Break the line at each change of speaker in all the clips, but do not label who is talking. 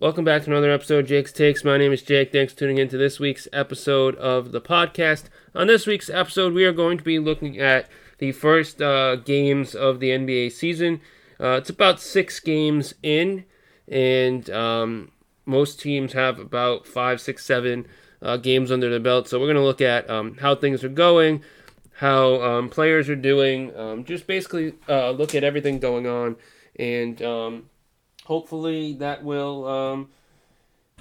Welcome back to another episode of Jake's Takes. My name is Jake. Thanks for tuning in to this week's episode of the podcast. On this week's episode, we are going to be looking at the first uh, games of the NBA season. Uh, it's about six games in, and um, most teams have about five, six, seven uh, games under their belt. So we're going to look at um, how things are going, how um, players are doing, um, just basically uh, look at everything going on, and um, hopefully that will um,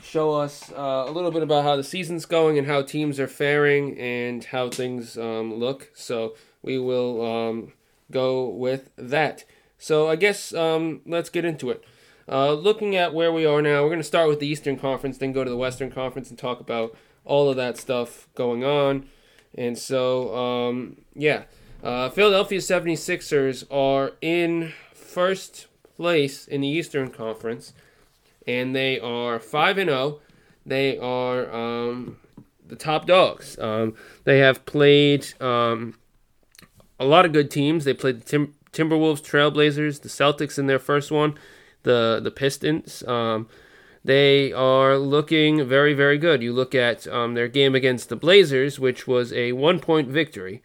show us uh, a little bit about how the season's going and how teams are faring and how things um, look. So we will um, go with that. So I guess um, let's get into it. Uh, looking at where we are now, we're going to start with the Eastern Conference, then go to the Western Conference and talk about all of that stuff going on. And so, um, yeah, uh, Philadelphia 76ers are in first place in the Eastern Conference, and they are five and zero. Oh. They are um, the top dogs. Um, they have played um, a lot of good teams. They played the Tim- Timberwolves, Trailblazers, the Celtics in their first one, the the Pistons. Um, they are looking very, very good. You look at um, their game against the Blazers, which was a one point victory.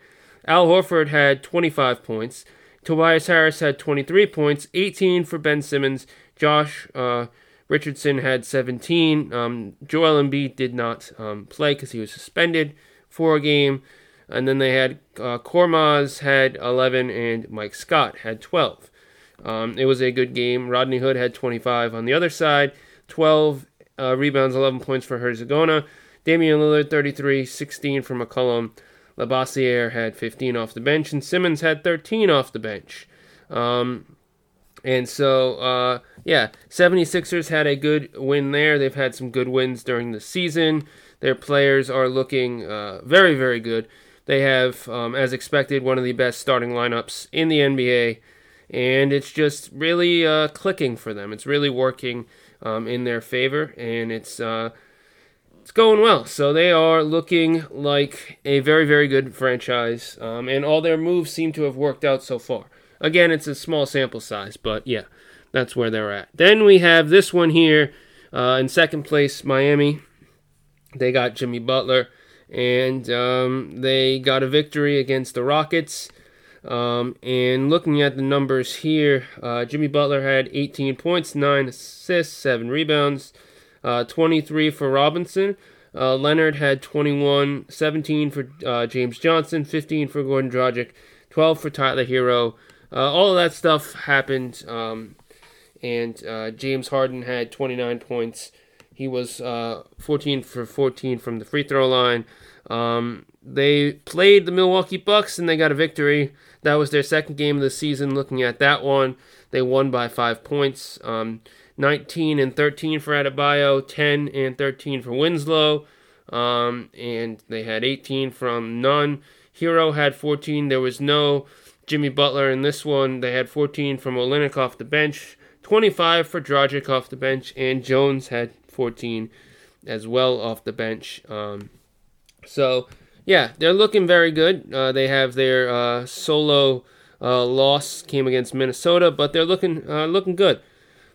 Al Horford had 25 points. Tobias Harris had 23 points, 18 for Ben Simmons. Josh uh, Richardson had 17. Um, Joel Embiid did not um, play because he was suspended for a game. And then they had uh, Korkmaz had 11 and Mike Scott had 12. Um, it was a good game. Rodney Hood had 25 on the other side, 12 uh, rebounds, 11 points for Hezonja. Damian Lillard 33, 16 for McCollum. Labissiere had 15 off the bench, and Simmons had 13 off the bench. Um, and so, uh, yeah, 76ers had a good win there. They've had some good wins during the season. Their players are looking uh, very, very good. They have, um, as expected, one of the best starting lineups in the NBA, and it's just really uh, clicking for them. It's really working um, in their favor, and it's uh, it's going well. So they are looking like a very, very good franchise, um, and all their moves seem to have worked out so far. Again, it's a small sample size, but yeah, that's where they're at. Then we have this one here uh, in second place, Miami. They got Jimmy Butler, and um, they got a victory against the Rockets. Um, and looking at the numbers here, uh, Jimmy Butler had 18 points, 9 assists, 7 rebounds. Uh, 23 for Robinson. Uh, Leonard had 21, 17 for uh, James Johnson, 15 for Goran Dragic, 12 for Tyler Herro. Uh, all of that stuff happened, um, and uh, James Harden had 29 points. He was uh, 14 for 14 from the free throw line. Um, they played the Milwaukee Bucks and they got a victory. That was their second game of the season. Looking at that one, they won by five points. Um, 19 and 13 for Adebayo, 10 and 13 for Winslow, um, and they had 18 from Nunn. Herro had 14. There was no Jimmy Butler in this one. They had 14 from Olynyk off the bench, 25 for Dragic off the bench, and Jones had 14 as well off the bench. Um, so, yeah, they're looking very good. Uh, they have their uh, solo uh, loss came against Minnesota, but they're looking uh, looking good.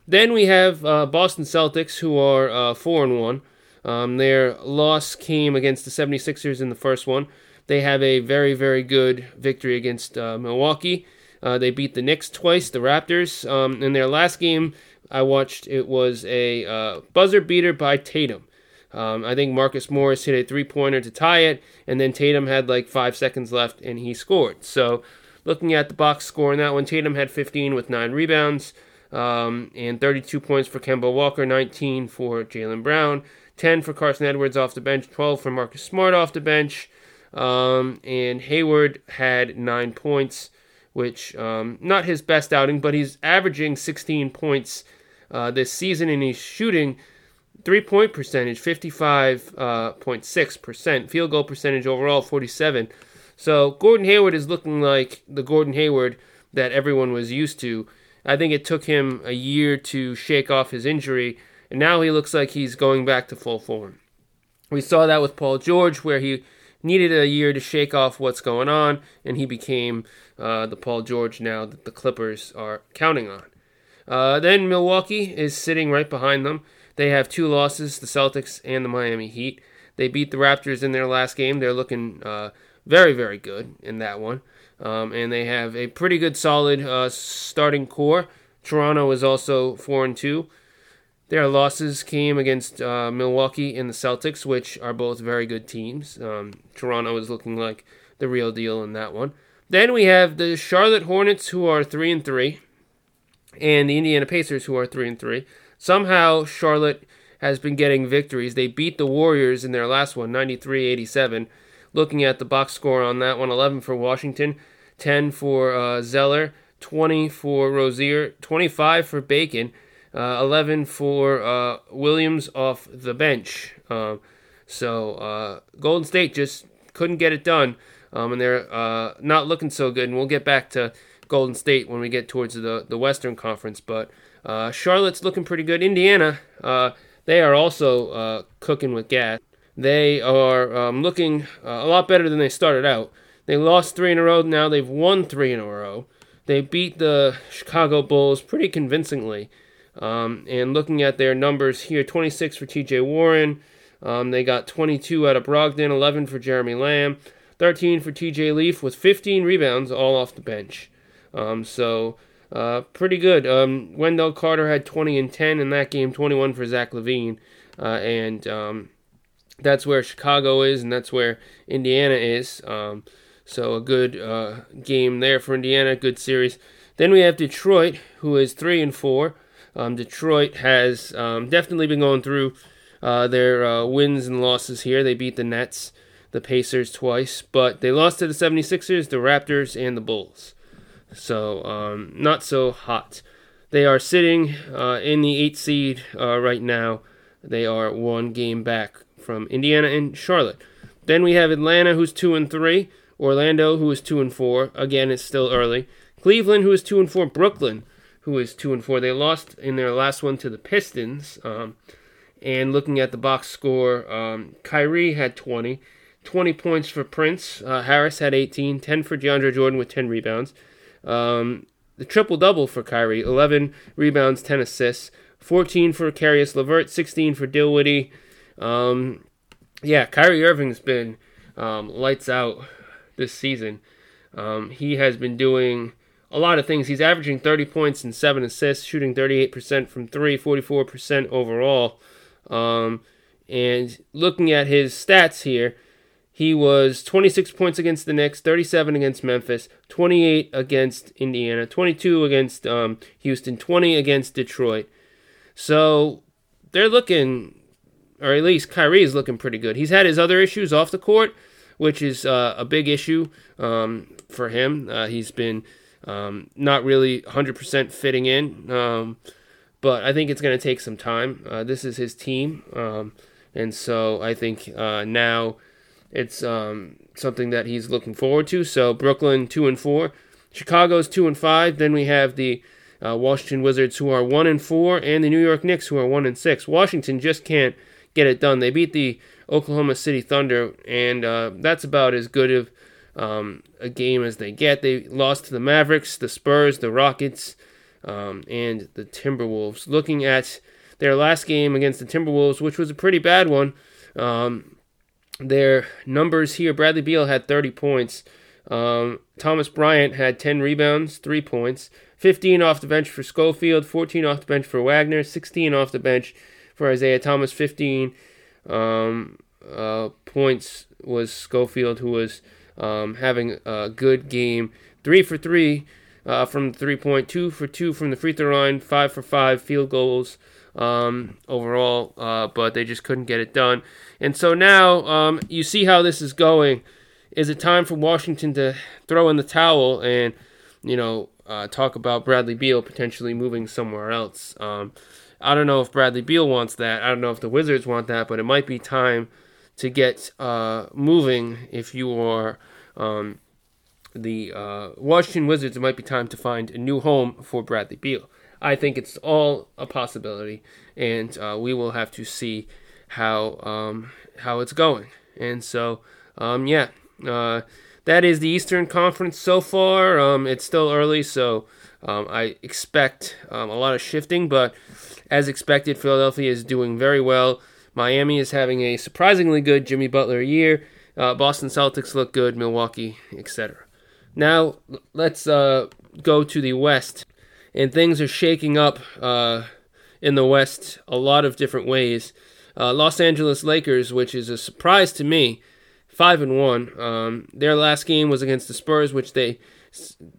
Then we have uh, Boston Celtics, who are uh, 4 and 1. Um, their loss came against the 76ers in the first one. They have a very, very good victory against uh, Milwaukee. Uh, they beat the Knicks twice, the Raptors. Um, in their last game, I watched, it was a buzzer beater by Tatum. Um, I think Marcus Morris hit a three pointer to tie it, and then Tatum had like five seconds left and he scored. So, looking at the box score in that one, Tatum had 15 with nine rebounds um, and 32 points for Kemba Walker, 19 for Jaylen Brown, 10 for Carson Edwards off the bench, 12 for Marcus Smart off the bench, um, and Hayward had nine points, which um, not his best outing, but he's averaging 16 points uh, this season, and he's shooting three point percentage 55.6%, uh, field goal percentage overall 47. So Gordon Hayward is looking like the Gordon Hayward that everyone was used to I think it took him a year to shake off his injury, and now he looks like he's going back to full form. We saw that with Paul George, where he needed a year to shake off what's going on, and he became uh, the Paul George now that the Clippers are counting on. Uh, then Milwaukee is sitting right behind them. They have two losses, the Celtics and the Miami Heat. They beat the Raptors in their last game. They're looking uh, very, very good in that one. Um, and they have a pretty good, solid uh, starting core. Toronto is also 4 and 2. Their losses came against uh, Milwaukee and the Celtics, which are both very good teams. Um, Toronto is looking like the real deal in that one. Then we have the Charlotte Hornets, who are three and three, and the Indiana Pacers, who are three and three. Somehow Charlotte has been getting victories. They beat the Warriors in their last one, 93-87. Looking at the box score on that one, 11 for Washington, 10 for uh, Zeller, 20 for Rozier, 25 for Bacon uh, 11 for uh, Williams off the bench. Uh, so uh, Golden State just couldn't get it done, um, and they're uh, not looking so good. And we'll get back to Golden State when we get towards the, the Western Conference. But uh, Charlotte's looking pretty good. Indiana, they are also cooking with gas. They are um, looking a lot better than they started out. They lost three in a row. Now they've won three in a row. They beat the Chicago Bulls pretty convincingly. Um, and looking at their numbers here 26 for TJ Warren. Um, they got 22 out of Brogdon, 11 for Jeremy Lamb, 13 for TJ Leaf with 15 rebounds, all off the bench. Um, so uh, pretty good. Um, Wendell Carter had 20 and 10 in that game, 21 for Zach LaVine. Uh, and um, that's where Chicago is, and that's where Indiana is. Um, so a good uh, game there for Indiana, good series. Then we have Detroit, who is 3 and 4. Um, Detroit has um, definitely been going through uh, their uh, wins and losses here. They beat the Nets, the Pacers twice, but they lost to the 76ers, the Raptors, and the Bulls. So, um, not so hot. They are sitting uh, in the 8th seed uh, right now. They are one game back from Indiana and Charlotte. Then we have Atlanta, who's 2 and 3. Orlando, who is 2 and 4. Again, it's still early. Cleveland, who is 2 and 4. Brooklyn, who is two and four. They lost in their last one to the Pistons. Um, and looking at the box score, um, Kyrie had 20, 20 points for Prince. Uh, Harris had 18, 10 for DeAndre Jordan with 10 rebounds. Um, the triple double for Kyrie, 11 rebounds, 10 assists, 14 for Caris LeVert, 16 for Dinwiddie. Um, yeah, Kyrie Irving's been um, lights out this season. Um, he has been doing a lot of things. He's averaging 30 points and 7 assists, shooting 38% from 3, 44% overall. Um, and looking at his stats here, he was 26 points against the Knicks, 37 against Memphis, 28 against Indiana, 22 against um, Houston, 20 against Detroit. So they're looking, or at least Kyrie is looking pretty good. He's had his other issues off the court, which is uh, a big issue um, for him. Uh, he's been um, not really 100% fitting in, um, but I think it's going to take some time. Uh, this is his team, um, and so I think uh, now it's um, something that he's looking forward to. So Brooklyn two and four, Chicago's two and five. Then we have the uh, Washington Wizards who are one and four, and the New York Knicks who are one and six. Washington just can't get it done. They beat the Oklahoma City Thunder, and uh, that's about as good of um, a game as they get. They lost to the Mavericks, the Spurs, the Rockets, um, and the Timberwolves. Looking at their last game against the Timberwolves, which was a pretty bad one, um, their numbers here Bradley Beal had 30 points. Um, Thomas Bryant had 10 rebounds, 3 points. 15 off the bench for Schofield, 14 off the bench for Wagner, 16 off the bench for Isaiah Thomas, 15 um, uh, points was Schofield, who was um, having a good game. Three for three uh, from three point, two for two from the free throw line, five for five field goals um, overall, uh, but they just couldn't get it done. And so now um, you see how this is going. Is it time for Washington to throw in the towel and, you know, uh, talk about Bradley Beal potentially moving somewhere else? Um, I don't know if Bradley Beal wants that. I don't know if the Wizards want that, but it might be time to get uh, moving if you are um, the uh, Washington Wizards. It might be time to find a new home for Bradley Beal. I think it's all a possibility, and uh, we will have to see how um, how it's going. And so, um, yeah, uh, that is the Eastern Conference so far. Um, it's still early, so Um, I expect um, a lot of shifting, but as expected, Philadelphia is doing very well. Miami is having a surprisingly good Jimmy Butler year. Uh, Boston Celtics look good, Milwaukee, etc. Now let's uh, go to the West, and things are shaking up uh, in the West a lot of different ways. Uh, Los Angeles Lakers, which is a surprise to me, five and one. Um, their last game was against the Spurs, which they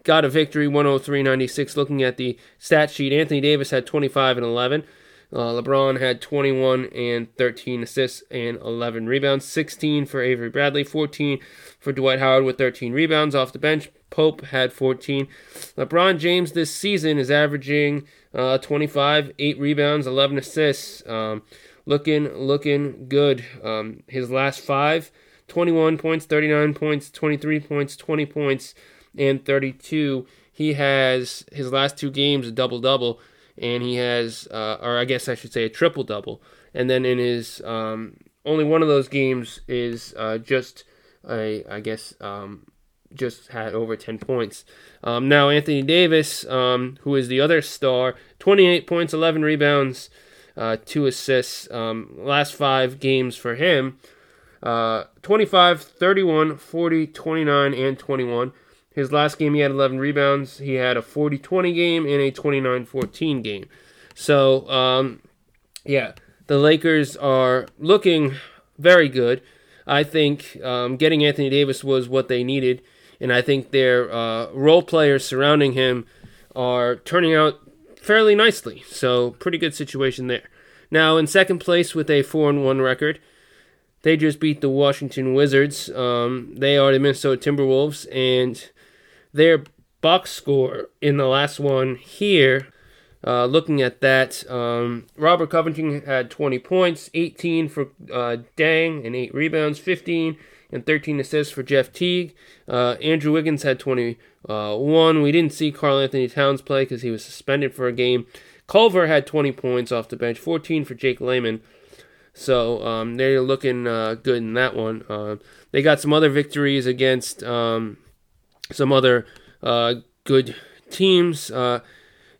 got a victory 103-96 looking at the stat sheet anthony davis had 25 and 11 uh, lebron had 21 and 13 assists and 11 rebounds. 16 for avery bradley 14 for dwight howard with 13 rebounds off the bench. Pope had 14 lebron james this season is averaging uh, 25 8 rebounds 11 assists. Um, looking looking good. Um, his last five 21 points 39 points 23 points 20 points and 32. He has his last two games a double double, and he has, uh, or I guess I should say, a triple double. And then in his um, only one of those games is uh, just a, I guess, um, just had over 10 points. Um, now, Anthony Davis, um, who is the other star, 28 points, 11 rebounds, uh, two assists. Um, last five games for him uh, 25, 31, 40, 29, and 21. His last game, he had 11 rebounds. He had a 40 20 game and a 29 14 game. So, um, yeah, the Lakers are looking very good. I think um, getting Anthony Davis was what they needed, and I think their uh, role players surrounding him are turning out fairly nicely. So, pretty good situation there. Now, in second place with a 4 and 1 record, they just beat the Washington Wizards. Um, they are the Minnesota Timberwolves, and their box score in the last one here. Uh, looking at that, um, Robert Covington had 20 points, 18 for uh, Dieng, and 8 rebounds, 15 and 13 assists for Jeff Teague. Uh, Andrew Wiggins had 21. We didn't see Karl Anthony Towns play because he was suspended for a game. Culver had 20 points off the bench, 14 for Jake Layman. So um, they're looking uh, good in that one. Uh, they got some other victories against um, some other uh, good teams. Uh,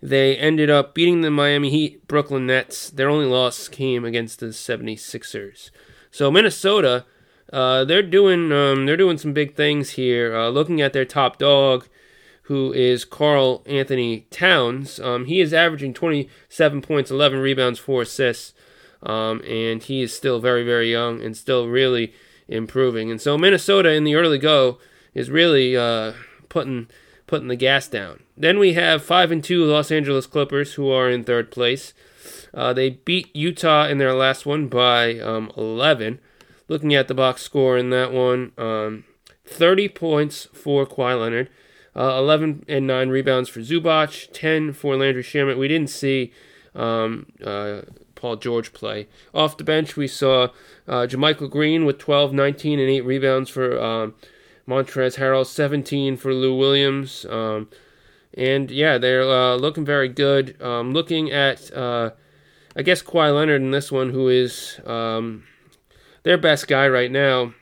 they ended up beating the Miami Heat, Brooklyn Nets. Their only loss came against the 76ers. So Minnesota, uh, they're doing um, they're doing some big things here. Uh, looking at their top dog, who is Karl-Anthony Towns, um, he is averaging 27 points, 11 rebounds, four assists, um, and he is still very very young and still really improving. And so Minnesota in the early go is really uh, putting putting the gas down. Then we have five and two Los Angeles Clippers, who are in third place. Uh, they beat Utah in their last one by um, 11. Looking at the box score in that one, um, 30 points for Kawhi Leonard, uh, 11 and 9 rebounds for Zubac, 10 for Landry Shamet. We didn't see um, uh, Paul George play. Off the bench, we saw uh, Green with 12, 19, and 8 rebounds for Montrezl Harrell, 17 for Lou Williams. Um, and yeah, they're uh, looking very good. Um, looking at, uh, I guess, Kawhi Leonard in this one, who is um, their best guy right now.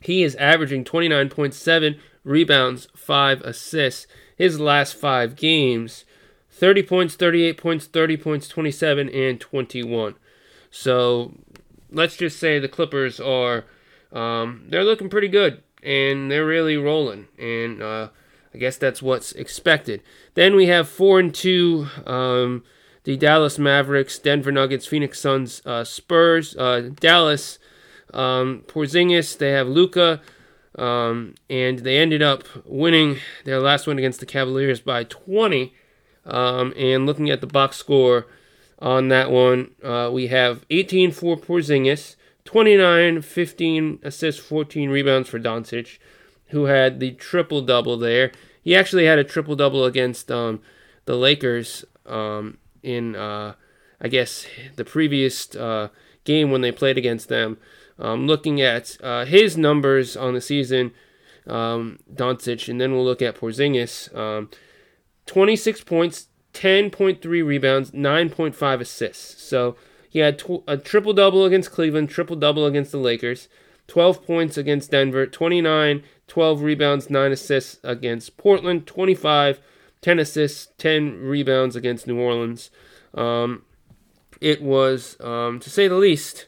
He is averaging 29.7 rebounds, 5 assists. His last five games 30 points, 38 points, 30 points, 27, and 21. So let's just say the Clippers are. Um, they're looking pretty good and they're really rolling. And uh, I guess that's what's expected. Then we have four and two. Um, the Dallas Mavericks, Denver Nuggets, Phoenix Suns, uh, Spurs, uh, Dallas, um, Porzingis. They have Luka, um, and they ended up winning their last one against the Cavaliers by 20. Um, and looking at the box score on that one, uh, we have 18 for Porzingis, 29, 15 assists, 14 rebounds for Doncic, who had the triple double there. He actually had a triple double against um, the Lakers um, in, uh, I guess, the previous uh, game when they played against them. Um, looking at uh, his numbers on the season, um, Doncic, and then we'll look at Porzingis. Um, 26 points, 10.3 rebounds, 9.5 assists. So he had tw- a triple double against Cleveland, triple double against the Lakers, 12 points against Denver, 29, 12 rebounds, 9 assists against Portland, 25, 10 assists, 10 rebounds against New Orleans. Um, it was, um, to say the least,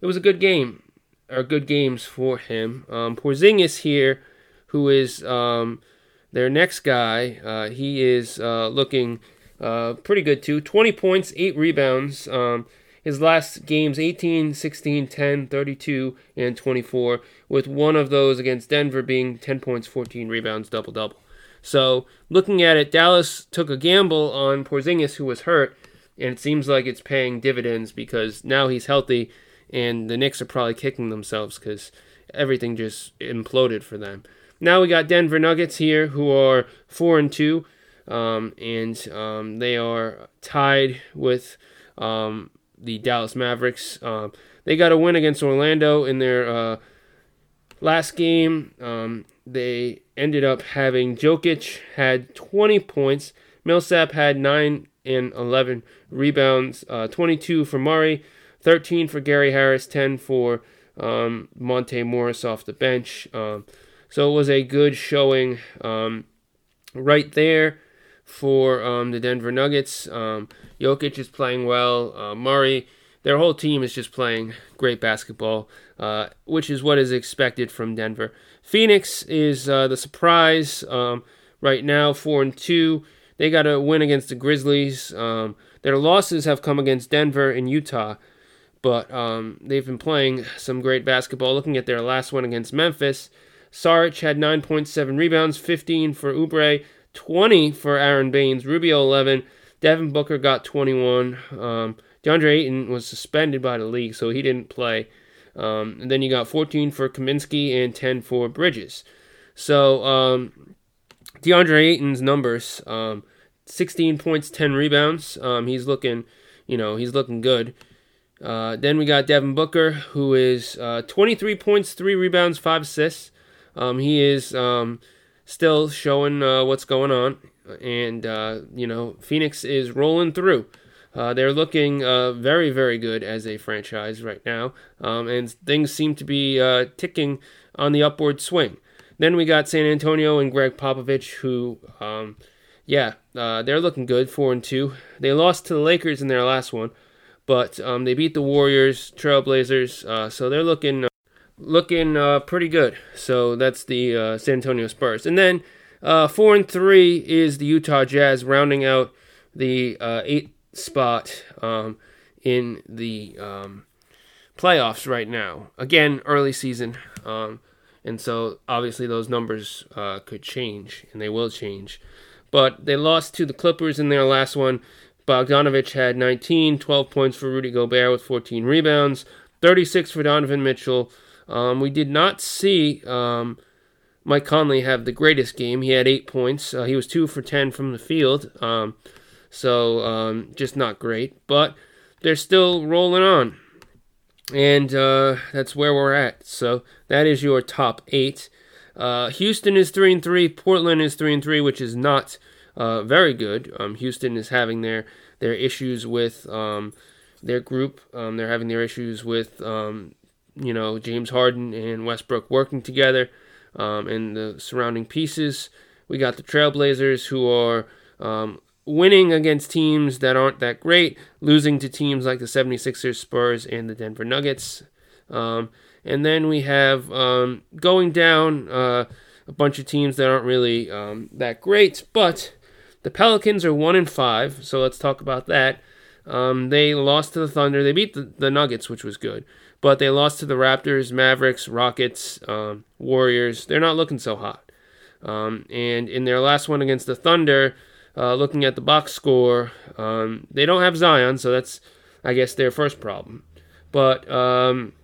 it was a good game, or good games for him. Um, Porzingis here, who is um, their next guy, uh, he is uh, looking uh, pretty good too. 20 points, 8 rebounds. Um, his last games 18, 16, 10, 32, and 24, with one of those against Denver being 10 points, 14 rebounds, double double. So, looking at it, Dallas took a gamble on Porzingis, who was hurt, and it seems like it's paying dividends because now he's healthy, and the Knicks are probably kicking themselves because everything just imploded for them. Now we got Denver Nuggets here, who are four and two, um, and um, they are tied with um, the Dallas Mavericks. Um, they got a win against Orlando in their uh, last game. Um, they ended up having Jokic had 20 points, Millsap had 9 and 11 rebounds, uh, 22 for Murray, 13 for Gary Harris, 10 for um, Monte Morris off the bench. Um, so it was a good showing um, right there for um, the Denver Nuggets. Um, Jokic is playing well. Uh, Murray, their whole team is just playing great basketball, uh, which is what is expected from Denver. Phoenix is uh, the surprise um, right now, four and two. They got a win against the Grizzlies. Um, their losses have come against Denver and Utah, but um, they've been playing some great basketball. Looking at their last one against Memphis, Saric had 9.7 rebounds, 15 for Oubre, 20 for Aron Baynes. Rubio 11, Devin Booker got 21. Um, DeAndre Ayton was suspended by the league, so he didn't play. Um, and then you got 14 for Kaminsky and 10 for Bridges. So um, DeAndre Ayton's numbers: um, 16 points, 10 rebounds. Um, he's looking, you know, he's looking good. Uh, then we got Devin Booker, who is uh, 23 points, three rebounds, five assists. Um, he is still showing uh, what's going on. And, uh, you know, Phoenix is rolling through. Uh, they're looking uh, very, very good as a franchise right now. Um, and things seem to be uh, ticking on the upward swing. Then we got San Antonio and Gregg Popovich, who, um, yeah, uh, they're looking good, 4 and 2. They lost to the Lakers in their last one, but um, they beat the Warriors, Trailblazers, so they're looking looking uh, pretty good. So that's the uh, San Antonio Spurs. And then uh, four and three is the Utah Jazz, rounding out the uh, eighth spot um, in the um, playoffs right now. Again, early season. Um, and so obviously those numbers uh, could change, and they will change. But they lost to the Clippers in their last one. Bogdanovic had 19, 12 points for Rudy Gobert with 14 rebounds, 36 for Donovan Mitchell, um, we did not see um, Mike Conley have the greatest game. He had eight points. Uh, he was two for ten from the field, um, so um, just not great. But they're still rolling on, and uh, that's where we're at. So that is your top eight. Uh, Houston is three and three. Portland is three and three, which is not uh, very good. Um, Houston is having their their issues with um, their group. They're having their issues with you know, James Harden and Westbrook working together um, and the surrounding pieces. We got the Trailblazers who are um, winning against teams that aren't that great, losing to teams like the 76ers, Spurs, and the Denver Nuggets. Um, and then we have um, going down uh, a bunch of teams that aren't really um, that great, but the Pelicans are 1 and 5, so let's talk about that. Um, they lost to the Thunder. They beat the, the Nuggets, which was good but they lost to the Raptors, Mavericks, Rockets, um, Warriors. They're not looking so hot. Um, and in their last one against the Thunder, uh, looking at the box score, um, they don't have Zion, so that's, I guess, their first problem. But um,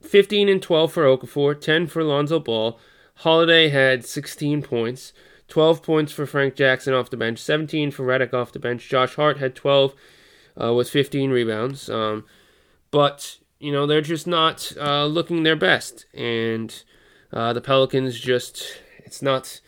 15 and 12 for Okafor, 10 for Lonzo Ball. Holiday had 16 points, 12 points for Frank Jackson off the bench, 17 for Redick off the bench. Josh Hart had 12 uh, with 15 rebounds. Um, but you know, they're just not uh, looking their best. And uh, the Pelicans just, it's not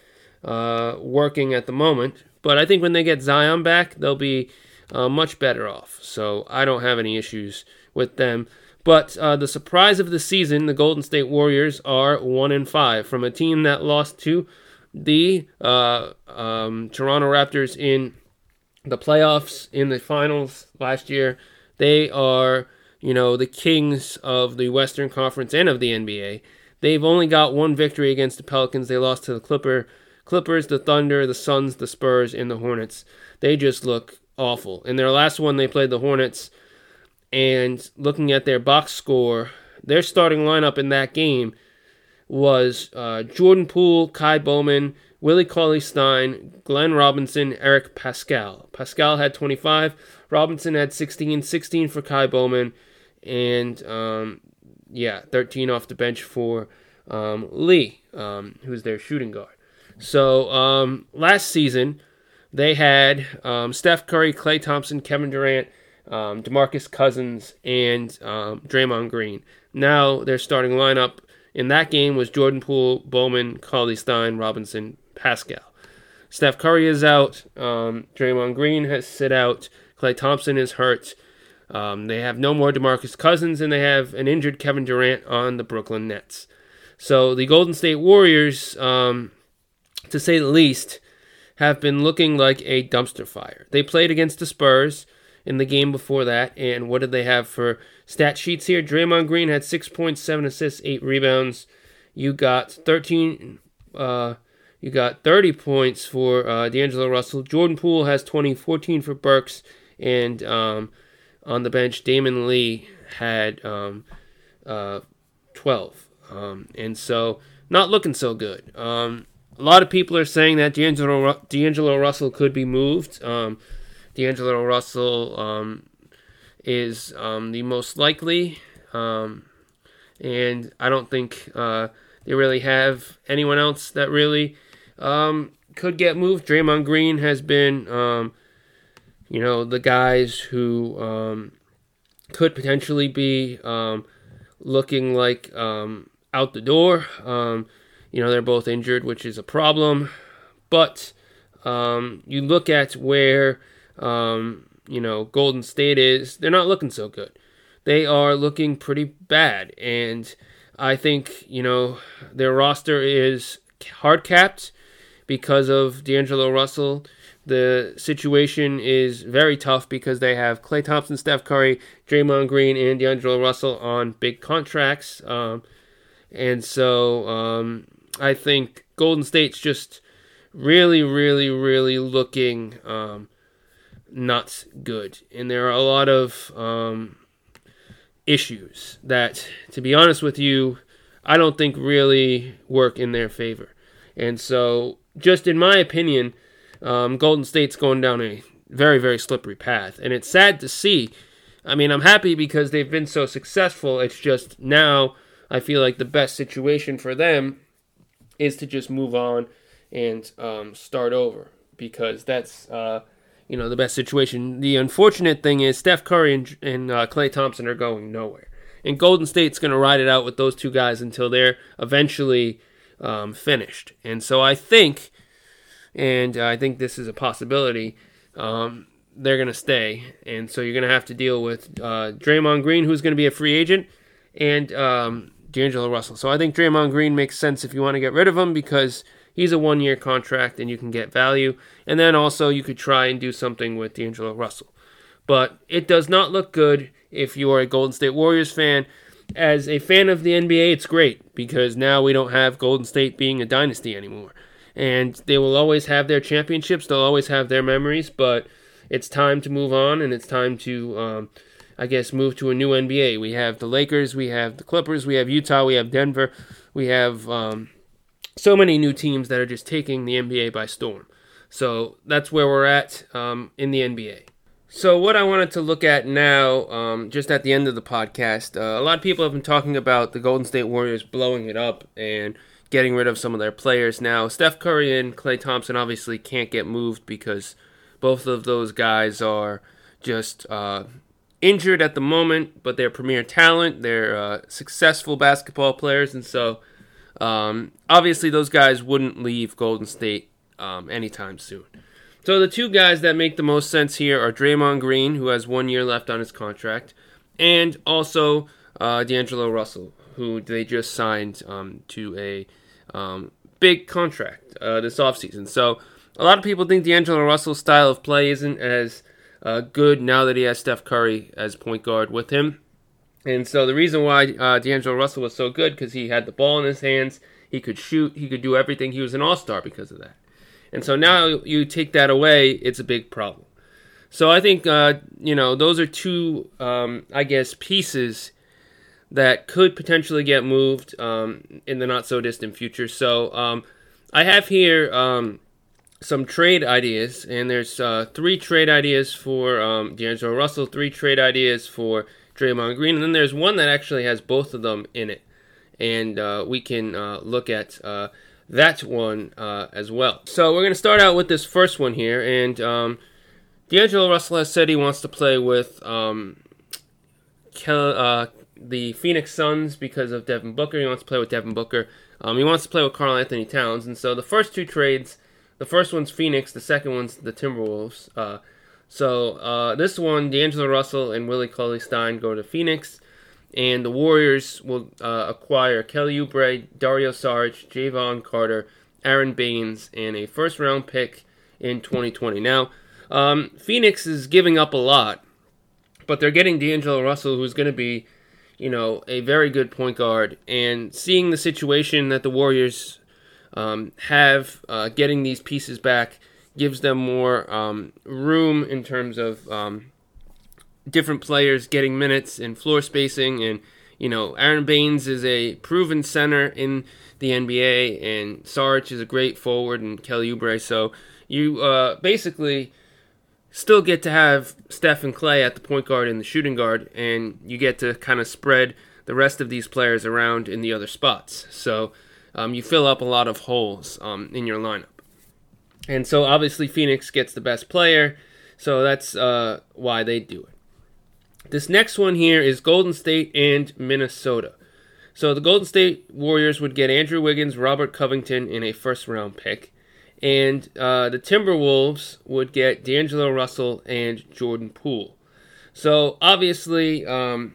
uh, working at the moment. But I think when they get Zion back, they'll be uh, much better off. So I don't have any issues with them. But uh, the surprise of the season, the Golden State Warriors are one and five from a team that lost to the um, Toronto Raptors in the playoffs, in the finals last year. They are, you know, the kings of the Western Conference and of the NBA. They've only got one victory against the Pelicans. They lost to the Clipper, Clippers, the Thunder, the Suns, the Spurs, and the Hornets. They just look awful. In their last one, they played the Hornets, and looking at their box score, their starting lineup in that game was uh, Jordan Poole, Ky Bowman, Willie Cauley Stein, Glenn Robinson, Eric Paschall. Paschall had 25, Robinson had 16, 16 for Ky Bowman, and um, yeah, 13 off the bench for um, Lee, um, who's their shooting guard. So um, last season, they had um, Steph Curry, Klay Thompson, Kevin Durant, um, DeMarcus Cousins, and um, Draymond Green. Now their starting lineup in that game was Jordan Poole, Bowman, Cauley Stein, Robinson, Paschall. Steph Curry is out. Um, Draymond Green has sit out. Klay Thompson is hurt. Um, they have no more DeMarcus Cousins, and they have an injured Kevin Durant on the Brooklyn Nets. So the Golden State Warriors, um, to say the least, have been looking like a dumpster fire. They played against the Spurs in the game before that, and what did they have for stat sheets here? Draymond Green had 6.7 assists, 8 rebounds. You got 13 uh, you got 30 points for uh, D'Angelo Russell. Jordan Poole has 20, 14 for Burks, and um, on the bench, Damion Lee had um, uh, 12. Um, and so, not looking so good. Um, a lot of people are saying that D'Angelo, D'Angelo Russell could be moved. Um, D'Angelo Russell um, is the most likely, and I don't think uh, they really have anyone else that really um, could get moved. Draymond Green has been, um, you know, the guys who um, could potentially be looking like out the door. you know, they're both injured, which is a problem, but. Um, you look at where um, you know, Golden State is, they're not looking so good. They are looking pretty bad. And I think, you know, their roster is hard capped because of D'Angelo Russell. The situation is very tough because they have Klay Thompson, Steph Curry, Draymond Green, and D'Angelo Russell on big contracts. Um, and so um, I think Golden State's just really, really, really looking um, not good. And there are a lot of um, issues that, to be honest with you, I don't think really work in their favor. And so, just in my opinion, um, Golden State's going down a very, very slippery path. And it's sad to see. I mean, I'm happy because they've been so successful. It's just now I feel like the best situation for them is to just move on and um, start over because that's uh, you know the best situation. The unfortunate thing is Steph Curry and, and uh, Klay Thompson are going nowhere, and Golden State's going to ride it out with those two guys until they're eventually um, finished. And so I think, and I think this is a possibility. Um, they're going to stay, and so you're going to have to deal with uh, Draymond Green, who's going to be a free agent, and um, D'Angelo Russell. So I think Draymond Green makes sense if you want to get rid of him because He's a one year contract and you can get value. And then also you could try and do something with D'Angelo Russell. But it does not look good if you are a Golden State Warriors fan. As a fan of the NBA, it's great because now we don't have Golden State being a dynasty anymore. And they will always have their championships, they'll always have their memories, but it's time to move on and it's time to, um, I guess, move to a new NBA. We have the Lakers, we have the Clippers, we have Utah, we have Denver, we have um, so many new teams that are just taking the NBA by storm. So that's where we're at um, in the NBA. So, what I wanted to look at now, um, just at the end of the podcast, uh, a lot of people have been talking about the Golden State Warriors blowing it up and getting rid of some of their players. Now, Steph Curry and Klay Thompson obviously can't get moved because both of those guys are just uh, injured at the moment, but they're premier talent. They're uh, successful basketball players, and so um, obviously, those guys wouldn't leave Golden State um, anytime soon. So the two guys that make the most sense here are Draymond Green, who has one year left on his contract, and also uh, D'Angelo Russell, who they just signed um, to a um, big contract uh, this offseason. So a lot of people think D'Angelo Russell's style of play isn't as uh, good now that he has Steph Curry as point guard with him. And so the reason why uh, D'Angelo Russell was so good because he had the ball in his hands, he could shoot, he could do everything. He was an all star because of that. And so now you take that away, it's a big problem. So I think uh, you know those are two, um, I guess, pieces that could potentially get moved um, in the not so distant future. So um, I have here um, some trade ideas, and there's uh, three trade ideas for um, D'Angelo Russell, three trade ideas for Draymond Green, and then there's one that actually has both of them in it, and uh, we can uh, look at uh, that one uh, as well. So we're going to start out with this first one here, and um, D'Angelo Russell has said he wants to play with um, Kel- uh, the Phoenix Suns because of Devin Booker. He wants to play with Devin Booker. Um, he wants to play with Karl-Anthony Towns, and so the first two trades the first one's Phoenix, the second one's the Timberwolves. Uh, so uh, this one, D'Angelo Russell and Willie Cauley Stein go to Phoenix, and the Warriors will uh, acquire Kelly Oubre, Dario Saric, Jevon Carter, Aron Baynes, and a first round pick in 2020. Now, um, Phoenix is giving up a lot, but they're getting D'Angelo Russell, who's going to be, you know, a very good point guard. And seeing the situation that the Warriors um, have uh, getting these pieces back gives them more um, room in terms of um, different players getting minutes and floor spacing. And, you know, Aron Baynes is a proven center in the NBA, and Saric is a great forward, and Kelly Oubre. So you uh, basically still get to have Steph and Klay at the point guard and the shooting guard, and you get to kind of spread the rest of these players around in the other spots. So um, you fill up a lot of holes um, in your lineup. And so obviously Phoenix gets the best player, so that's uh, why they do it. This next one here is Golden State and Minnesota. So the Golden State Warriors would get Andrew Wiggins, Robert Covington in a first round pick. And uh, the Timberwolves would get D'Angelo Russell and Jordan Poole. So obviously, um,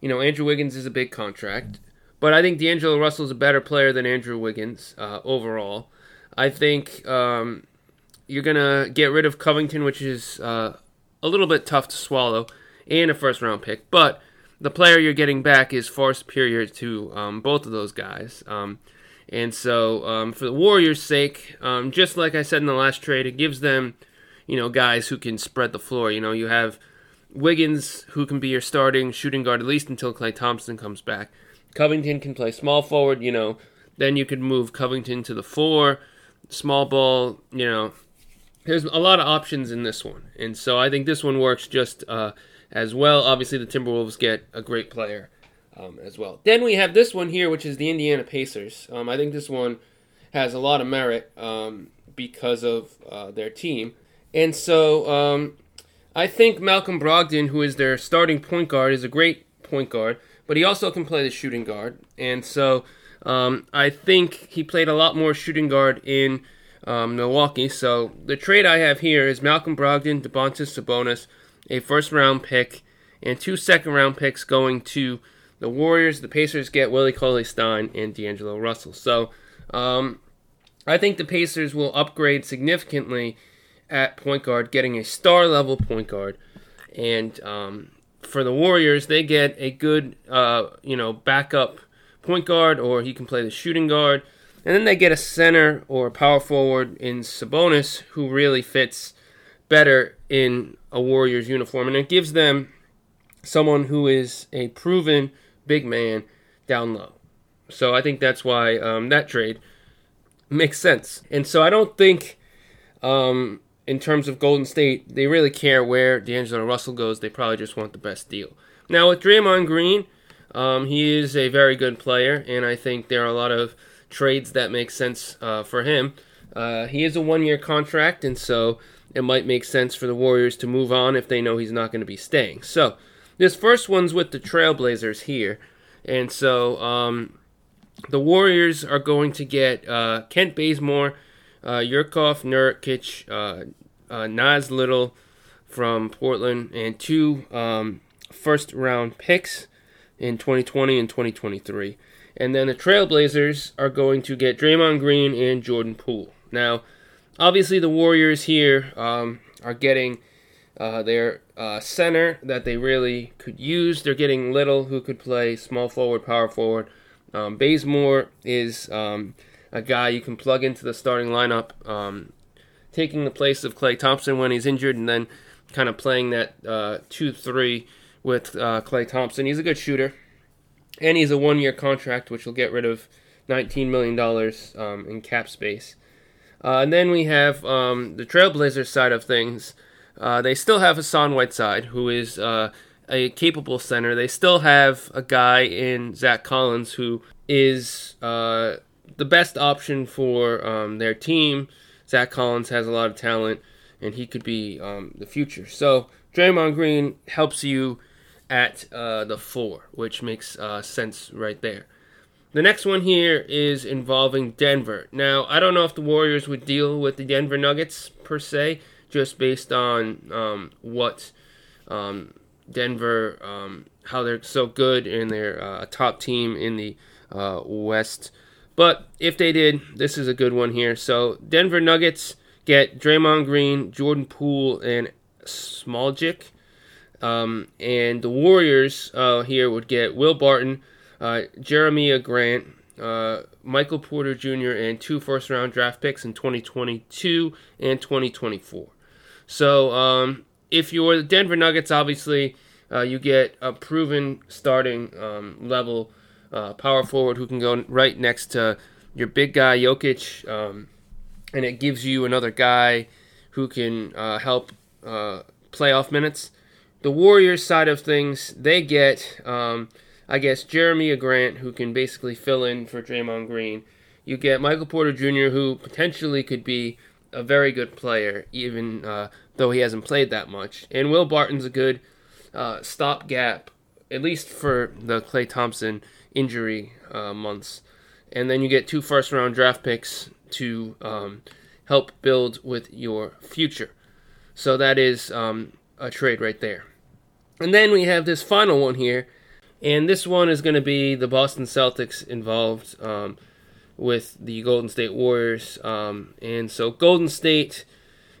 you know, Andrew Wiggins is a big contract. But I think D'Angelo Russell is a better player than Andrew Wiggins uh, overall. I think um, you're going to get rid of Covington, which is uh, a little bit tough to swallow, and a first round pick. But the player you're getting back is far superior to um, both of those guys. Um, and so, um, for the Warriors' sake, um, just like I said in the last trade, it gives them, you know, guys who can spread the floor. You know, you have Wiggins, who can be your starting shooting guard at least until Klay Thompson comes back. Covington can play small forward, you know, then you could move Covington to the four, small ball, you know. There's a lot of options in this one. And so I think this one works just uh, as well. Obviously, the Timberwolves get a great player um, as well. Then we have this one here, which is the Indiana Pacers. Um, I think this one has a lot of merit um, because of uh, their team. And so um, I think Malcolm Brogdon, who is their starting point guard, is a great point guard but he also can play the shooting guard. And so um, I think he played a lot more shooting guard in um, Milwaukee. So the trade I have here is Malcolm Brogdon, Domantas Sabonis, a first round pick, and two second round picks going to the Warriors. The Pacers get Willie Cauley Stein and D'Angelo Russell. So um, I think the Pacers will upgrade significantly at point guard, getting a star level point guard. And um, for the Warriors, they get a good, uh, you know, backup point guard, or he can play the shooting guard. And then they get a center or a power forward in Sabonis, who really fits better in a Warriors uniform. And it gives them someone who is a proven big man down low. So I think that's why um, that trade makes sense. And so I don't think um, in terms of Golden State, they really care where D'Angelo Russell goes. They probably just want the best deal. Now, with Draymond Green, um, he is a very good player, and I think there are a lot of trades that make sense uh, for him. Uh, he is a one year contract, and so it might make sense for the Warriors to move on if they know he's not going to be staying. So, this first one's with the Trailblazers here. And so, um, the Warriors are going to get uh, Kent Bazemore uh, Yurkov, Nurkic, uh, uh, Nas Little from Portland, and two um, first round picks in 2020 and 2023. And then the Trailblazers are going to get Draymond Green and Jordan Poole. Now, obviously, the Warriors here um, are getting uh, their uh, center that they really could use. They're getting Little, who could play small forward, power forward. Um, Bazemore is um, a guy you can plug into the starting lineup, um, taking the place of Klay Thompson when he's injured, and then kind of playing that uh, 2 3 with uh, Klay Thompson. He's a good shooter, and he's a one year contract, which will get rid of $19 million um, in cap space. Uh, and then we have um, the Trailblazers side of things. Uh, they still have Hassan Whiteside, who is uh, a capable center. They still have a guy in Zach Collins who is uh, the best option for um, their team. Zach Collins has a lot of talent, and he could be um, the future. So Draymond Green helps you at uh, the four, which makes uh, sense right there. The next one here is involving Denver. Now, I don't know if the Warriors would deal with the Denver Nuggets per se just based on um, what um, Denver, um, how they're so good and they're uh, a top team in the uh, West. But if they did, this is a good one here. So Denver Nuggets get Draymond Green, Jordan Poole, and Smailagic. Um, and the Warriors uh, here would get Will Barton, uh, Jerami Grant, uh, Michael Porter Jr., and two first round draft picks in 2022 and 2024. So um, if you're the Denver Nuggets, obviously uh, you get a proven starting um, level uh, power forward who can go right next to your big guy Jokic, um, and it gives you another guy who can uh, help playoff minutes. The Warriors side of things, they get, um, I guess, Jerami Grant, who can basically fill in for Draymond Green. You get Michael Porter Jr., who potentially could be a very good player, even uh, though he hasn't played that much. And Will Barton's a good uh, stopgap, at least for the Klay Thompson injury uh, months. And then you get two first round draft picks to um, help build with your future. So that is um, a trade right there. And then we have this final one here. And this one is going to be the Boston Celtics involved. Um, with the Golden State Warriors. Um, and so Golden State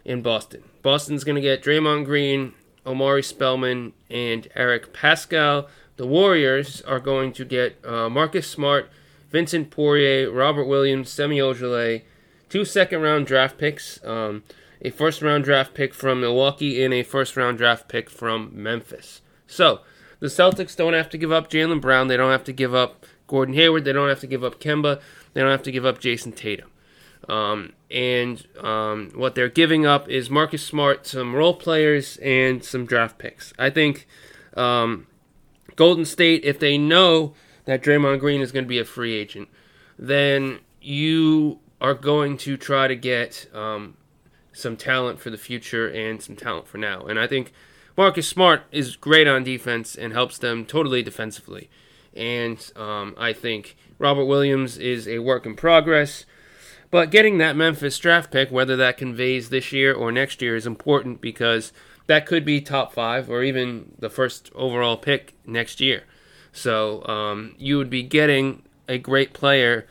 and Boston. Boston's going to get Draymond Green, Omari Spellman, and Eric Paschall. The Warriors are going to get uh, Marcus Smart, Vincent Poirier, Robert Williams, Semi Ojeleye, two second round draft picks, um, a first round draft pick from Milwaukee, and a first round draft pick from Memphis. So the Celtics don't have to give up Jaylen Brown. They don't have to give up Gordon Hayward. They don't have to give up Kemba. They don't have to give up Jayson Tatum. Um, and um, what they're giving up is Marcus Smart, some role players, and some draft picks. I think um, Golden State, if they know that Draymond Green is going to be a free agent, then you are going to try to get um, some talent for the future and some talent for now. And I think Marcus Smart is great on defense and helps them totally defensively. And um, I think Robert Williams is a work in progress. But getting that Memphis draft pick, whether that conveys this year or next year, is important because that could be top five or even the first overall pick next year. So um, you would be getting a great player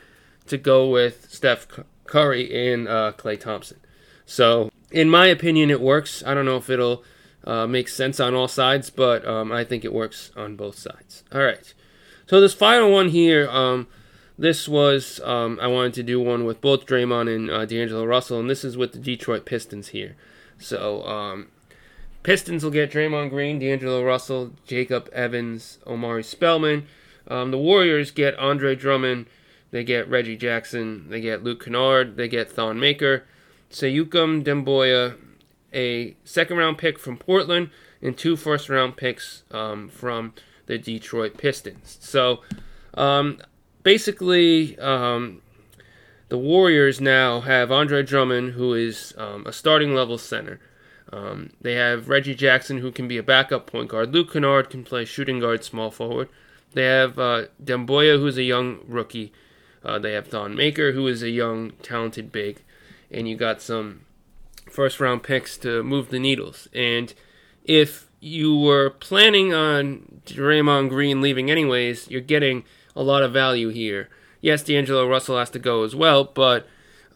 to go with Steph Curry and uh, Klay Thompson. So, in my opinion, it works. I don't know if it'll uh, make sense on all sides, but um, I think it works on both sides. All right. So this final one here, um, this was um, I wanted to do one with both Draymond and uh, D'Angelo Russell, and this is with the Detroit Pistons here. So um, Pistons will get Draymond Green, D'Angelo Russell, Jacob Evans, Omari Spellman. Um, the Warriors get Andre Drummond. They get Reggie Jackson. They get Luke Kennard. They get Thon Maker, Sekou Doumbouya, a second round pick from Portland, and two first round picks um, from the Detroit Pistons. So um, basically, um, the Warriors now have Andre Drummond, who is um, a starting level center. Um, they have Reggie Jackson, who can be a backup point guard. Luke Kennard can play shooting guard, small forward. They have uh, Doumbouya, who's a young rookie. Uh, they have Thon Maker, who is a young, talented big. And you got some first round picks to move the needles. And if you were planning on Draymond Green leaving anyways, you're getting a lot of value here. Yes, D'Angelo Russell has to go as well, but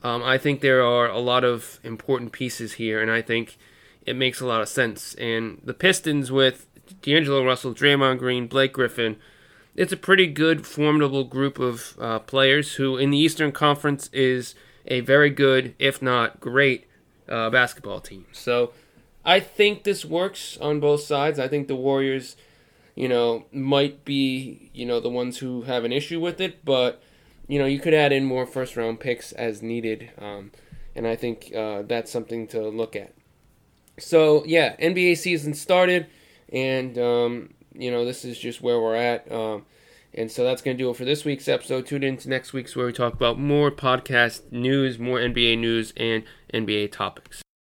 um, I think there are a lot of important pieces here, and I think it makes a lot of sense. And the Pistons with D'Angelo Russell, Draymond Green, Blake Griffin, it's a pretty good, formidable group of uh, players who, in the Eastern Conference, is a very good, if not great, uh, basketball team. So I think this works on both sides. I think the Warriors, you know, might be, you know, the ones who have an issue with it, but, you know, you could add in more first round picks as needed. Um, and I think uh, that's something to look at. So, yeah, NBA season started, and, um, you know, this is just where we're at. Um, and so that's going to do it for this week's episode. Tune in to next week's where we talk about more podcast news, more NBA news, and NBA topics.